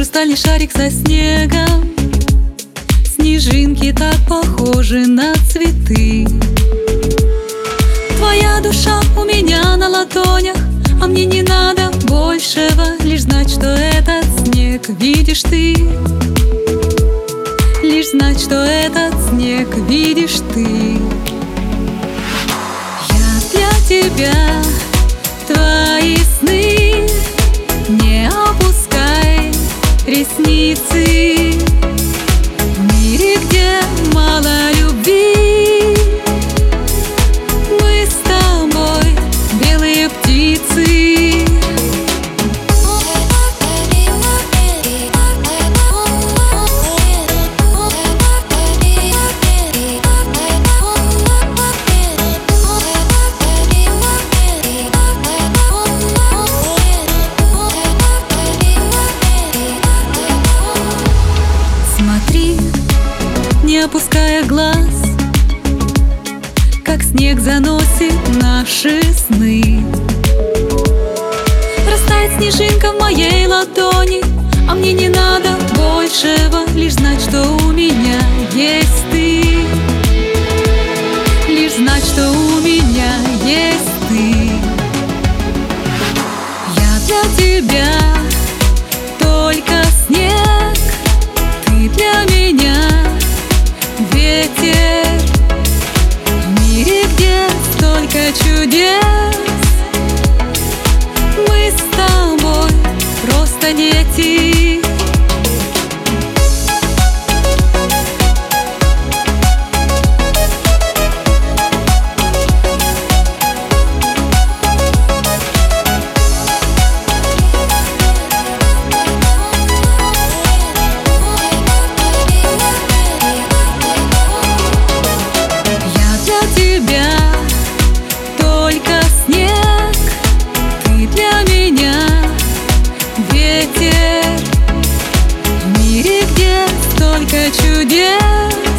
Хрустальный шарик со снегом. Снежинки так похожи на цветы. Твоя душа у меня на ладонях А мне не надо большего Лишь знать, что этот снег видишь ты. Лишь знать, что этот снег видишь ты. Я для тебя ресницы опуская глаз Как снег заносит наши сны. Растает снежинка в моей ладони А мне не надо большего Лишь знать, что у меня есть ты. Лишь знать, что у меня есть ты. Я для тебя чудес. Мы с тобой просто дети ветер В мире, где столько чудес.